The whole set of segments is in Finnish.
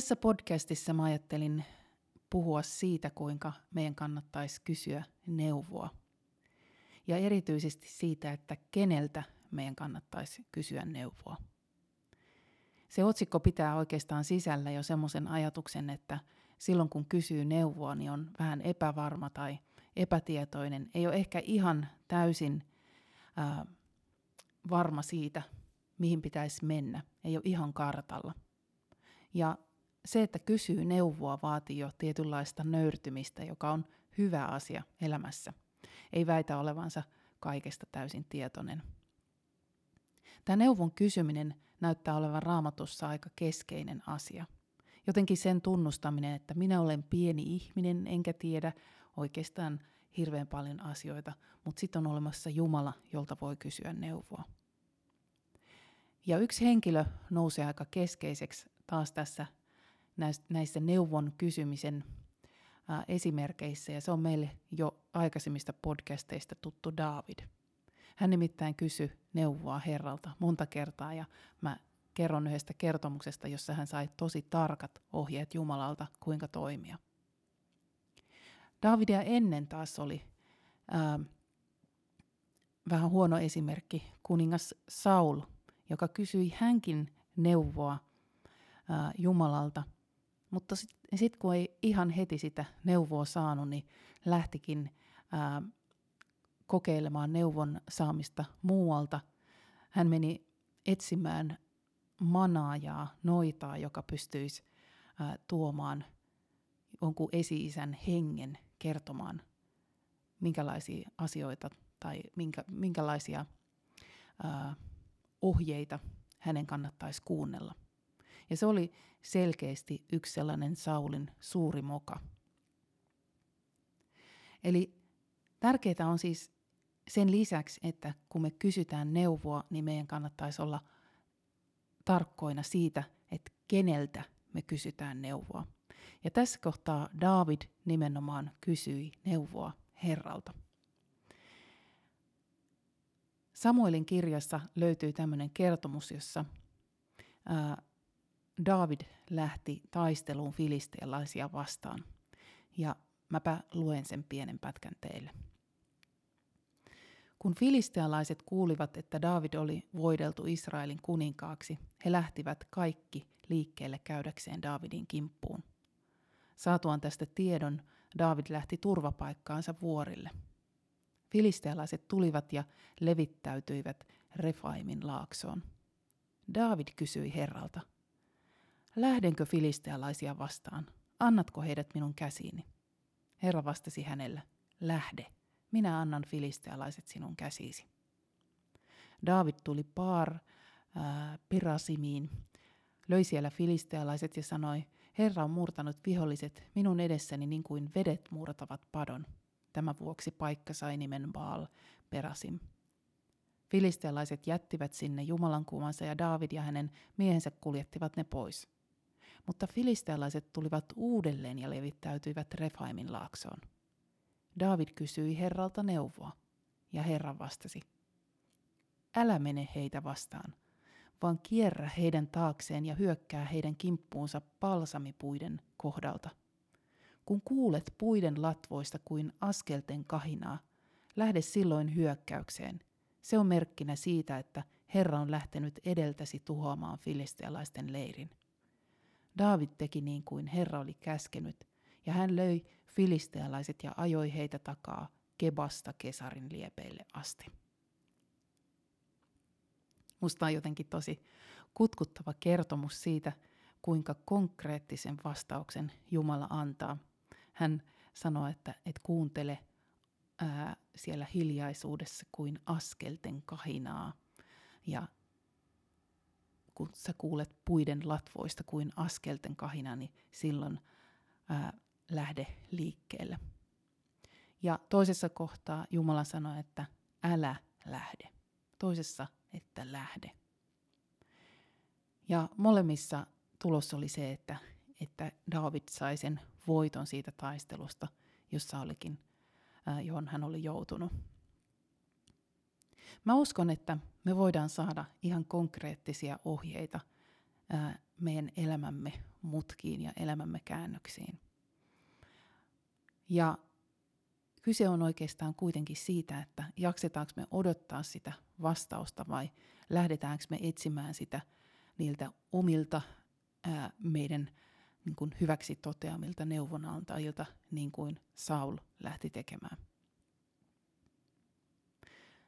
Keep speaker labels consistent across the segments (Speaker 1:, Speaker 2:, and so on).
Speaker 1: Tässä podcastissa mä ajattelin puhua siitä, kuinka meidän kannattaisi kysyä neuvoa. Ja erityisesti siitä, että keneltä meidän kannattaisi kysyä neuvoa. Se otsikko pitää oikeastaan sisällä jo semmoisen ajatuksen, että silloin kun kysyy neuvoa, niin on vähän epävarma tai epätietoinen. Ei ole ehkä ihan täysin ää, varma siitä, mihin pitäisi mennä. Ei ole ihan kartalla. Ja se, että kysyy neuvoa, vaatii jo tietynlaista nöyrtymistä, joka on hyvä asia elämässä. Ei väitä olevansa kaikesta täysin tietoinen. Tämä neuvon kysyminen näyttää olevan raamatussa aika keskeinen asia. Jotenkin sen tunnustaminen, että minä olen pieni ihminen enkä tiedä oikeastaan hirveän paljon asioita, mutta sitten on olemassa Jumala, jolta voi kysyä neuvoa. Ja yksi henkilö nousee aika keskeiseksi taas tässä näissä neuvon kysymisen esimerkkeissä, ja se on meille jo aikaisemmista podcasteista tuttu David. Hän nimittäin kysyi neuvoa Herralta monta kertaa, ja mä kerron yhdestä kertomuksesta, jossa hän sai tosi tarkat ohjeet Jumalalta, kuinka toimia. Davidia ennen taas oli ää, vähän huono esimerkki kuningas Saul, joka kysyi hänkin neuvoa ää, Jumalalta – mutta sitten sit kun ei ihan heti sitä neuvoa saanut, niin lähtikin ää, kokeilemaan neuvon saamista muualta. Hän meni etsimään manaajaa, noitaa, joka pystyisi ää, tuomaan jonkun esi-isän hengen kertomaan, minkälaisia asioita tai minkä, minkälaisia ää, ohjeita hänen kannattaisi kuunnella. Ja se oli selkeästi yksi sellainen Saulin suuri moka. Eli tärkeää on siis sen lisäksi, että kun me kysytään neuvoa, niin meidän kannattaisi olla tarkkoina siitä, että keneltä me kysytään neuvoa. Ja tässä kohtaa David nimenomaan kysyi neuvoa Herralta. Samuelin kirjassa löytyy tämmöinen kertomus, jossa ää, David lähti taisteluun filistealaisia vastaan. Ja mäpä luen sen pienen pätkän teille. Kun filistealaiset kuulivat, että David oli voideltu Israelin kuninkaaksi, he lähtivät kaikki liikkeelle käydäkseen Davidin kimppuun. Saatuaan tästä tiedon, David lähti turvapaikkaansa vuorille. Filistealaiset tulivat ja levittäytyivät Refaimin laaksoon. David kysyi Herralta, lähdenkö filistealaisia vastaan? Annatko heidät minun käsiini? Herra vastasi hänelle, lähde, minä annan filistealaiset sinun käsiisi. David tuli Paar ää, Pirasimiin, löi siellä filistealaiset ja sanoi, Herra on murtanut viholliset minun edessäni niin kuin vedet murtavat padon. Tämän vuoksi paikka sai nimen Baal Perasim. Filistealaiset jättivät sinne Jumalan kuvansa ja David ja hänen miehensä kuljettivat ne pois. Mutta filistealaiset tulivat uudelleen ja levittäytyivät Refaimin laaksoon. David kysyi Herralta neuvoa, ja Herra vastasi, Älä mene heitä vastaan, vaan kierrä heidän taakseen ja hyökkää heidän kimppuunsa palsamipuiden kohdalta. Kun kuulet puiden latvoista kuin askelten kahinaa, lähde silloin hyökkäykseen. Se on merkkinä siitä, että Herra on lähtenyt edeltäsi tuhoamaan filistealaisten leirin. Daavid teki niin kuin Herra oli käskenyt, ja hän löi filistealaiset ja ajoi heitä takaa Kebasta Kesarin liepeille asti. Musta on jotenkin tosi kutkuttava kertomus siitä, kuinka konkreettisen vastauksen Jumala antaa. Hän sanoo, että et kuuntele ää, siellä hiljaisuudessa kuin askelten kahinaa. Ja kun sä kuulet puiden latvoista kuin askelten kahina, niin silloin ää, lähde liikkeelle. Ja toisessa kohtaa Jumala sanoi, että älä lähde. Toisessa, että lähde. Ja molemmissa tulos oli se, että, että David sai sen voiton siitä taistelusta, jossa olikin, johon hän oli joutunut. Mä uskon, että me voidaan saada ihan konkreettisia ohjeita ää, meidän elämämme mutkiin ja elämämme käännöksiin. Ja kyse on oikeastaan kuitenkin siitä, että jaksetaanko me odottaa sitä vastausta vai lähdetäänkö me etsimään sitä niiltä omilta ää, meidän niin kuin hyväksi toteamilta neuvonantajilta, niin kuin Saul lähti tekemään.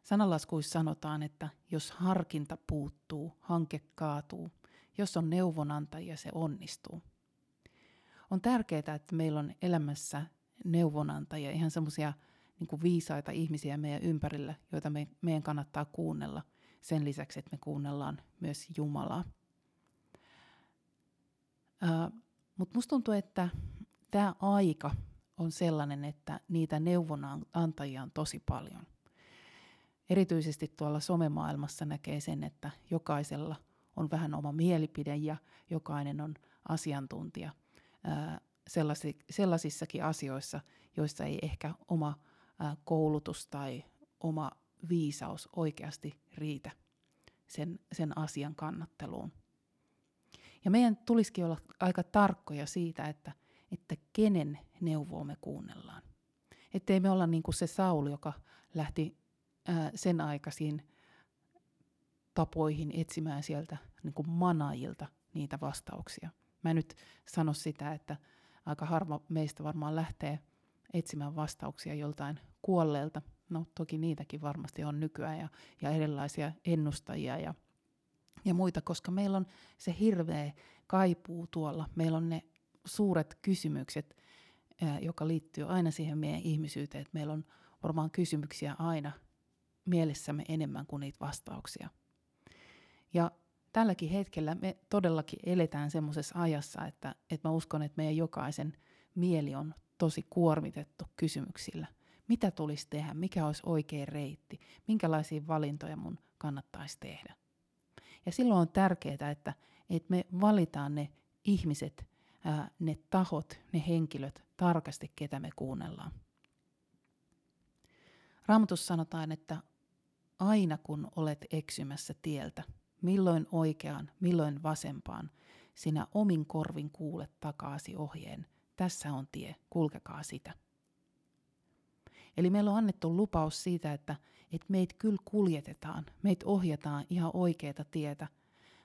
Speaker 1: Sanalaskuissa sanotaan, että jos harkinta puuttuu, hanke kaatuu. Jos on neuvonantajia, se onnistuu. On tärkeää, että meillä on elämässä neuvonantajia, ihan semmoisia niin viisaita ihmisiä meidän ympärillä, joita me, meidän kannattaa kuunnella. Sen lisäksi, että me kuunnellaan myös Jumalaa. Mutta musta tuntuu, että tämä aika on sellainen, että niitä neuvonantajia on tosi paljon. Erityisesti tuolla somemaailmassa näkee sen, että jokaisella on vähän oma mielipide ja jokainen on asiantuntija sellaisissakin asioissa, joissa ei ehkä oma koulutus tai oma viisaus oikeasti riitä sen, sen asian kannatteluun. Ja meidän tulisikin olla aika tarkkoja siitä, että, että kenen neuvoa me kuunnellaan. Ettei me olla niin kuin se Saul, joka lähti sen aikaisiin tapoihin etsimään sieltä niin kuin manajilta niitä vastauksia. Mä nyt sano sitä, että aika harva meistä varmaan lähtee etsimään vastauksia joltain kuolleelta. No toki niitäkin varmasti on nykyään ja, ja erilaisia ennustajia ja, ja muita, koska meillä on se hirveä kaipuu tuolla. Meillä on ne suuret kysymykset, ää, joka liittyy aina siihen meidän ihmisyyteen, että meillä on varmaan kysymyksiä aina mielessämme enemmän kuin niitä vastauksia. Ja tälläkin hetkellä me todellakin eletään semmoisessa ajassa, että, että mä uskon, että meidän jokaisen mieli on tosi kuormitettu kysymyksillä. Mitä tulisi tehdä? Mikä olisi oikea reitti? Minkälaisia valintoja mun kannattaisi tehdä? Ja silloin on tärkeää, että, että me valitaan ne ihmiset, ää, ne tahot, ne henkilöt tarkasti, ketä me kuunnellaan. Raamatussa sanotaan, että aina kun olet eksymässä tieltä, milloin oikeaan, milloin vasempaan, sinä omin korvin kuulet takaasi ohjeen. Tässä on tie, kulkekaa sitä. Eli meillä on annettu lupaus siitä, että, että meitä kyllä kuljetetaan, meitä ohjataan ihan oikeata tietä,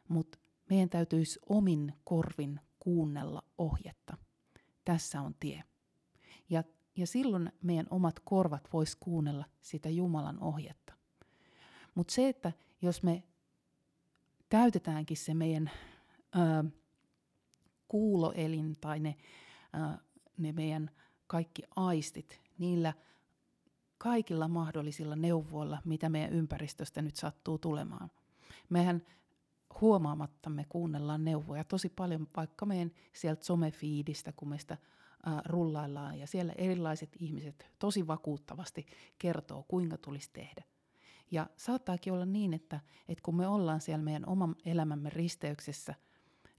Speaker 1: mutta meidän täytyisi omin korvin kuunnella ohjetta. Tässä on tie. Ja, ja silloin meidän omat korvat vois kuunnella sitä Jumalan ohjetta. Mutta se, että jos me täytetäänkin se meidän ö, kuuloelin tai ne, ö, ne meidän kaikki aistit niillä kaikilla mahdollisilla neuvoilla, mitä meidän ympäristöstä nyt sattuu tulemaan. Mehän huomaamattamme kuunnellaan neuvoja tosi paljon, vaikka meidän sieltä somefiidistä, kun meistä rullaillaan, ja siellä erilaiset ihmiset tosi vakuuttavasti kertoo, kuinka tulisi tehdä. Ja saattaakin olla niin, että, että kun me ollaan siellä meidän oman elämämme risteyksessä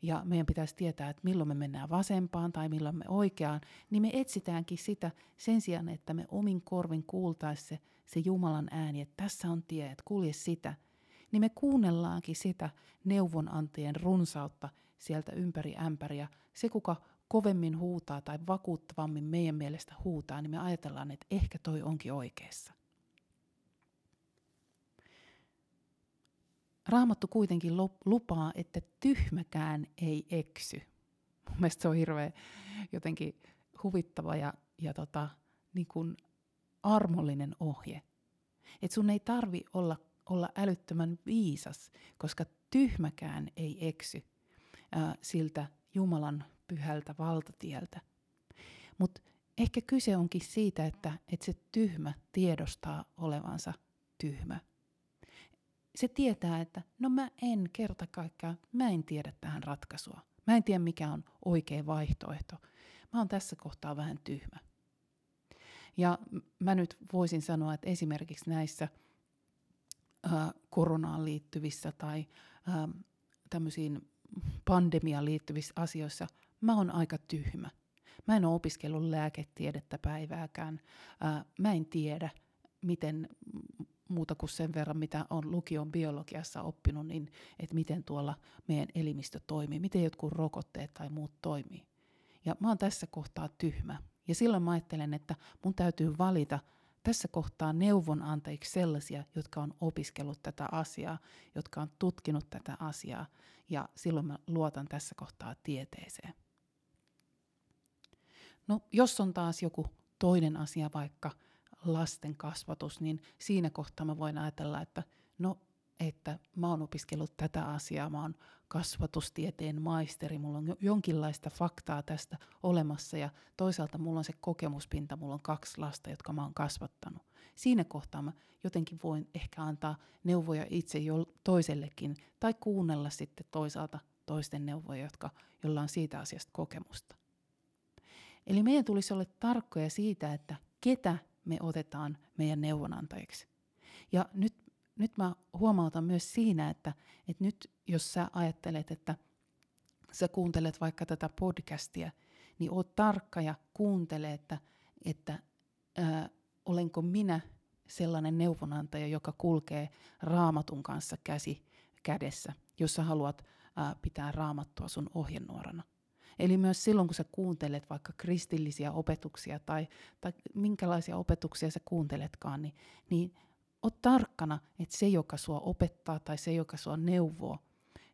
Speaker 1: ja meidän pitäisi tietää, että milloin me mennään vasempaan tai milloin me oikeaan, niin me etsitäänkin sitä sen sijaan, että me omin korvin kuultaisi se, se Jumalan ääni, että tässä on tie, että kulje sitä. Niin me kuunnellaankin sitä neuvonantajien runsautta sieltä ympäri ämpäriä. Se, kuka kovemmin huutaa tai vakuuttavammin meidän mielestä huutaa, niin me ajatellaan, että ehkä toi onkin oikeassa. Raamattu kuitenkin lupaa, että tyhmäkään ei eksy. Mun mielestä se on hirveän jotenkin huvittava ja, ja tota, niin kuin armollinen ohje. Että sun ei tarvi olla, olla älyttömän viisas, koska tyhmäkään ei eksy ää, siltä Jumalan pyhältä valtatieltä. Mutta ehkä kyse onkin siitä, että, että se tyhmä tiedostaa olevansa tyhmä se tietää, että no mä en kerta kaikkiaan, mä en tiedä tähän ratkaisua. Mä en tiedä mikä on oikea vaihtoehto. Mä oon tässä kohtaa vähän tyhmä. Ja mä nyt voisin sanoa, että esimerkiksi näissä äh, koronaan liittyvissä tai äh, tämmöisiin pandemiaan liittyvissä asioissa mä oon aika tyhmä. Mä en ole opiskellut lääketiedettä päivääkään. Äh, mä en tiedä, miten muuta kuin sen verran, mitä on lukion biologiassa oppinut, niin että miten tuolla meidän elimistö toimii, miten jotkut rokotteet tai muut toimii. Ja mä oon tässä kohtaa tyhmä. Ja silloin mä ajattelen, että mun täytyy valita tässä kohtaa neuvonantajiksi sellaisia, jotka on opiskellut tätä asiaa, jotka on tutkinut tätä asiaa, ja silloin mä luotan tässä kohtaa tieteeseen. No, jos on taas joku toinen asia, vaikka lasten kasvatus, niin siinä kohtaa mä voin ajatella, että no, että mä oon opiskellut tätä asiaa, mä oon kasvatustieteen maisteri, mulla on jonkinlaista faktaa tästä olemassa ja toisaalta mulla on se kokemuspinta, mulla on kaksi lasta, jotka mä oon kasvattanut. Siinä kohtaa mä jotenkin voin ehkä antaa neuvoja itse jo toisellekin tai kuunnella sitten toisaalta toisten neuvoja, jotka, joilla on siitä asiasta kokemusta. Eli meidän tulisi olla tarkkoja siitä, että ketä me otetaan meidän neuvonantajiksi. Ja nyt, nyt mä huomautan myös siinä, että, että nyt jos sä ajattelet, että sä kuuntelet vaikka tätä podcastia, niin oot tarkka ja kuuntele, että, että ää, olenko minä sellainen neuvonantaja, joka kulkee raamatun kanssa käsi kädessä, jos sä haluat ää, pitää raamattua sun ohjenuorana. Eli myös silloin, kun sä kuuntelet vaikka kristillisiä opetuksia tai, tai minkälaisia opetuksia sä kuunteletkaan, niin, niin oot tarkkana, että se, joka sua opettaa tai se, joka sua neuvoo,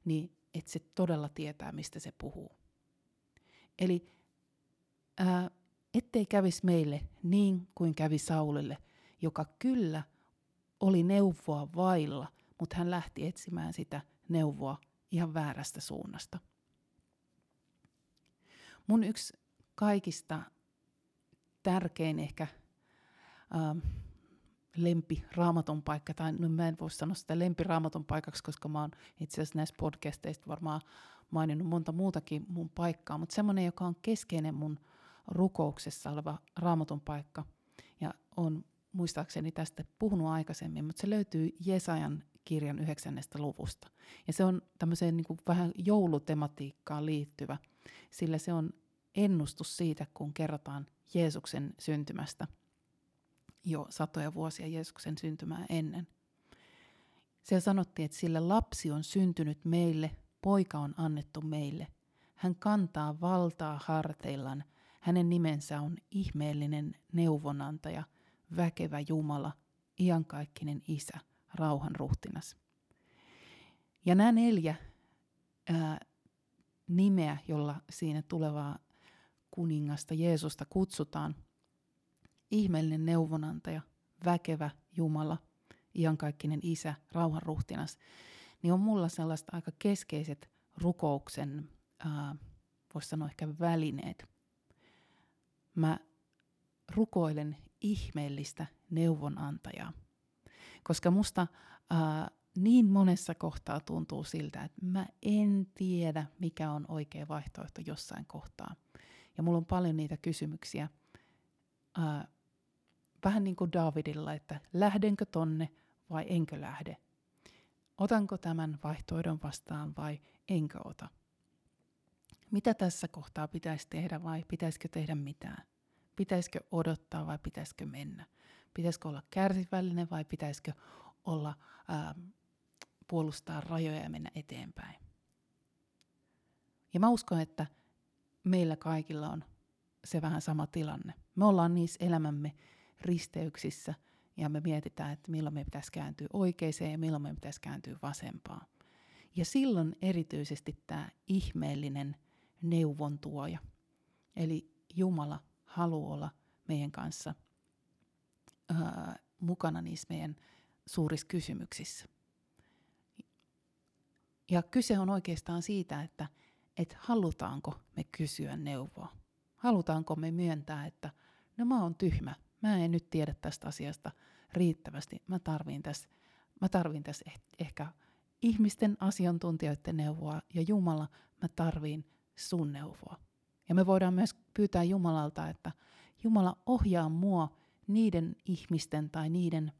Speaker 1: niin että se todella tietää, mistä se puhuu. Eli ää, ettei kävisi meille niin kuin kävi Saulille, joka kyllä oli neuvoa vailla, mutta hän lähti etsimään sitä neuvoa ihan väärästä suunnasta. Mun yksi kaikista tärkein ehkä ähm, lempi raamaton paikka, tai no mä en voi sanoa sitä lempi raamaton paikaksi, koska mä oon itse asiassa näistä podcasteista varmaan maininnut monta muutakin mun paikkaa, mutta semmoinen, joka on keskeinen mun rukouksessa oleva raamaton paikka, ja on muistaakseni tästä puhunut aikaisemmin, mutta se löytyy Jesajan kirjan yhdeksännestä luvusta. Ja se on tämmöiseen niin kuin vähän joulutematiikkaan liittyvä, sillä se on ennustus siitä, kun kerrotaan Jeesuksen syntymästä jo satoja vuosia Jeesuksen syntymää ennen. Siellä sanottiin, että sillä lapsi on syntynyt meille, poika on annettu meille. Hän kantaa valtaa harteillaan. Hänen nimensä on ihmeellinen neuvonantaja, väkevä Jumala, iankaikkinen Isä, rauhan ruhtinas. Ja nämä neljä ää, nimeä, jolla siinä tulevaa kuningasta Jeesusta kutsutaan, ihmeellinen neuvonantaja, väkevä Jumala, iankaikkinen Isä, rauhan ruhtinas, niin on mulla sellaista aika keskeiset rukouksen, voisi sanoa ehkä välineet. Mä rukoilen ihmeellistä neuvonantajaa, koska musta ää, niin monessa kohtaa tuntuu siltä, että mä en tiedä, mikä on oikea vaihtoehto jossain kohtaa. Ja mulla on paljon niitä kysymyksiä, ää, vähän niin kuin Davidilla, että lähdenkö tonne vai enkö lähde? Otanko tämän vaihtoehdon vastaan vai enkö ota? Mitä tässä kohtaa pitäisi tehdä vai pitäisikö tehdä mitään? Pitäisikö odottaa vai pitäisikö mennä? Pitäisikö olla kärsivällinen vai pitäisikö olla ää, puolustaa rajoja ja mennä eteenpäin? Ja mä uskon, että meillä kaikilla on se vähän sama tilanne. Me ollaan niissä elämämme risteyksissä ja me mietitään, että milloin me pitäisi kääntyä oikeeseen ja milloin me pitäisi kääntyä vasempaan. Ja silloin erityisesti tämä ihmeellinen neuvontuoja, eli Jumala haluaa olla meidän kanssa ää, mukana niissä meidän suurissa kysymyksissä. Ja kyse on oikeastaan siitä, että että halutaanko me kysyä neuvoa. Halutaanko me myöntää, että no mä oon tyhmä, mä en nyt tiedä tästä asiasta riittävästi, mä tarviin tässä mä tarvin tässä eh- ehkä ihmisten asiantuntijoiden neuvoa ja Jumala, mä tarviin sun neuvoa. Ja me voidaan myös pyytää Jumalalta, että Jumala ohjaa mua niiden ihmisten tai niiden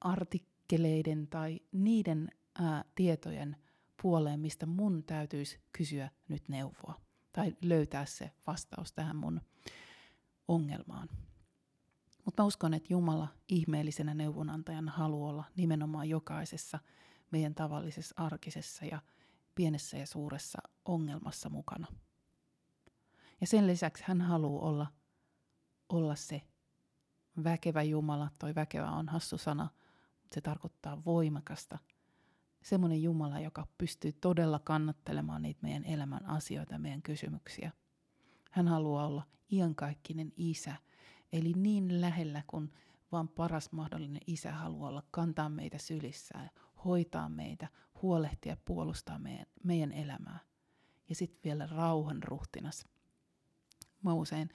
Speaker 1: artikkeleiden tai niiden ää, tietojen puoleen, mistä mun täytyisi kysyä nyt neuvoa tai löytää se vastaus tähän mun ongelmaan. Mutta mä uskon, että Jumala ihmeellisenä neuvonantajana haluaa olla nimenomaan jokaisessa meidän tavallisessa arkisessa ja pienessä ja suuressa ongelmassa mukana. Ja sen lisäksi hän haluaa olla, olla se väkevä Jumala, toi väkevä on hassu sana, se tarkoittaa voimakasta. Semmoinen Jumala, joka pystyy todella kannattelemaan niitä meidän elämän asioita meidän kysymyksiä. Hän haluaa olla iankaikkinen isä, eli niin lähellä kuin vaan paras mahdollinen isä haluaa olla, kantaa meitä sylissään, hoitaa meitä, huolehtia, puolustaa meidän, meidän elämää. Ja sitten vielä rauhan ruhtinas. Mä usein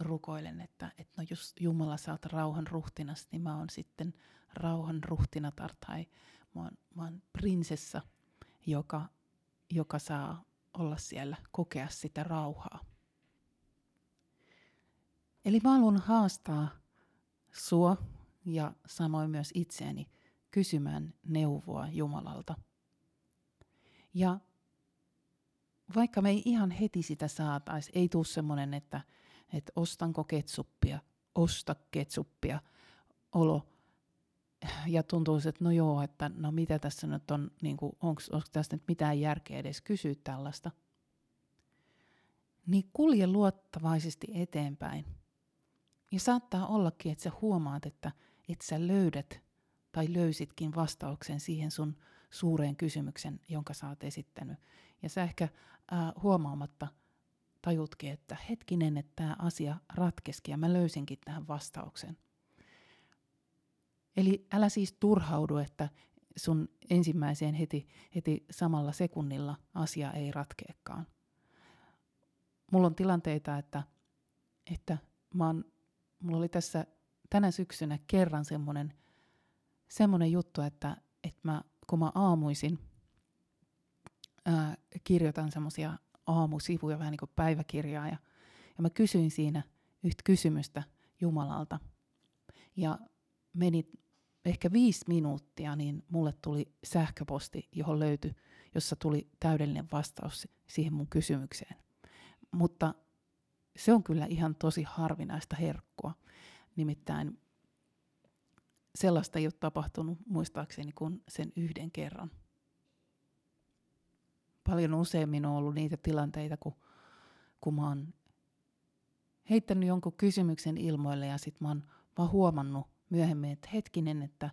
Speaker 1: rukoilen, että, että no jos Jumala sä oot rauhan ruhtinas, niin mä oon sitten rauhan ruhtinatar tai mä oon, mä oon prinsessa, joka, joka saa olla siellä, kokea sitä rauhaa. Eli mä haluan haastaa sua ja samoin myös itseäni kysymään neuvoa Jumalalta. Ja vaikka me ei ihan heti sitä saataisi, ei tule semmoinen, että, että ostanko ketsuppia, osta ketsuppia, olo. Ja tuntuu, että no joo, että no mitä tässä nyt on, niin onko tässä nyt mitään järkeä edes kysyä tällaista. Niin kulje luottavaisesti eteenpäin. Ja saattaa ollakin, että sä huomaat, että, että sä löydät tai löysitkin vastauksen siihen sun suureen kysymyksen, jonka sä oot esittänyt. Ja sä ehkä äh, huomaamatta tajutkin, että hetkinen, että tämä asia ratkeski ja mä löysinkin tähän vastauksen. Eli älä siis turhaudu, että sun ensimmäiseen heti, heti samalla sekunnilla asia ei ratkeekaan. Mulla on tilanteita, että, että mä oon, mulla oli tässä tänä syksynä kerran semmoinen semmoinen juttu, että, että mä, kun mä aamuisin ää, kirjoitan semmoisia aamusivuja, vähän niin kuin päiväkirjaa, ja, ja mä kysyin siinä yhtä kysymystä Jumalalta. Ja meni ehkä viisi minuuttia, niin mulle tuli sähköposti, johon löytyi, jossa tuli täydellinen vastaus siihen mun kysymykseen. Mutta se on kyllä ihan tosi harvinaista herkkua. Nimittäin sellaista ei ole tapahtunut muistaakseni kuin sen yhden kerran. Paljon useammin on ollut niitä tilanteita, kun, kun mä oon heittänyt jonkun kysymyksen ilmoille ja sitten mä oon vaan huomannut myöhemmin, että hetkinen, että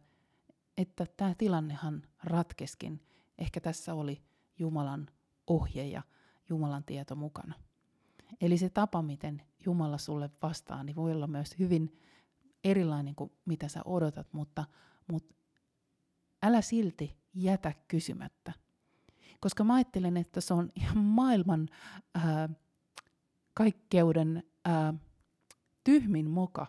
Speaker 1: että tämä tilannehan ratkeskin. Ehkä tässä oli Jumalan ohje ja Jumalan tieto mukana. Eli se tapa, miten Jumala sulle vastaa, niin voi olla myös hyvin erilainen kuin mitä sä odotat, mutta, mutta älä silti jätä kysymättä. Koska mä ajattelen, että se on ihan maailman ää, kaikkeuden ää, tyhmin moka,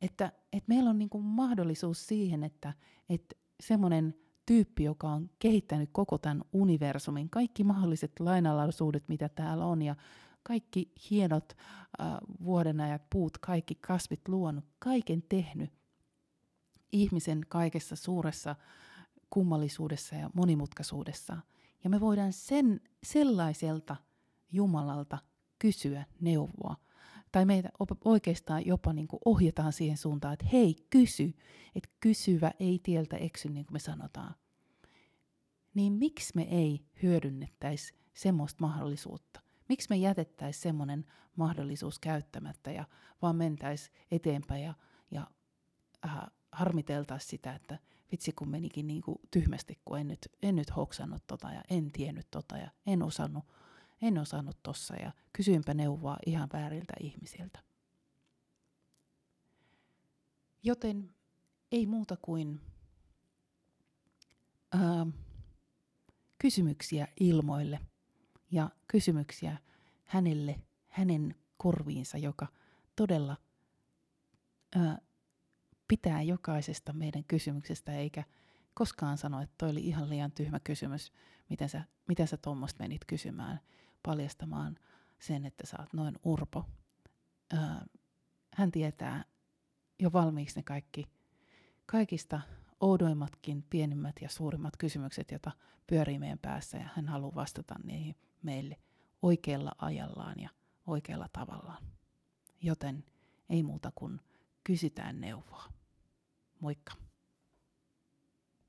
Speaker 1: että, että meillä on niinku mahdollisuus siihen, että, että semmoinen tyyppi, joka on kehittänyt koko tämän universumin, kaikki mahdolliset lainalaisuudet, mitä täällä on, ja kaikki hienot äh, vuodenajat, puut, kaikki kasvit luonut, kaiken tehnyt ihmisen kaikessa suuressa kummallisuudessa ja monimutkaisuudessa. Ja me voidaan sen sellaiselta Jumalalta kysyä neuvoa. Tai meitä oikeastaan jopa niin kuin ohjataan siihen suuntaan, että hei, kysy. Että kysyvä ei tieltä eksy, niin kuin me sanotaan. Niin miksi me ei hyödynnettäisi semmoista mahdollisuutta? Miksi me jätettäisiin semmoinen mahdollisuus käyttämättä ja vaan mentäisiin eteenpäin ja, ja äh, harmiteltaisiin sitä, että vitsi kun menikin niin kuin tyhmästi, kun en nyt, en nyt hoksannut tota ja en tiennyt tota ja en osannut, en osannut tossa ja kysyinpä neuvoa ihan vääriltä ihmisiltä. Joten ei muuta kuin ää, kysymyksiä ilmoille – ja kysymyksiä hänelle, hänen korviinsa, joka todella ää, pitää jokaisesta meidän kysymyksestä, eikä koskaan sano, että toi oli ihan liian tyhmä kysymys, miten sä, miten sä tuommoista menit kysymään, paljastamaan sen, että sä oot noin urpo. Öö, hän tietää jo valmiiksi ne kaikki, kaikista oudoimmatkin, pienimmät ja suurimmat kysymykset, joita pyörii meidän päässä, ja hän haluaa vastata niihin meille oikealla ajallaan ja oikealla tavallaan. Joten ei muuta kuin kysytään neuvoa. Moikka!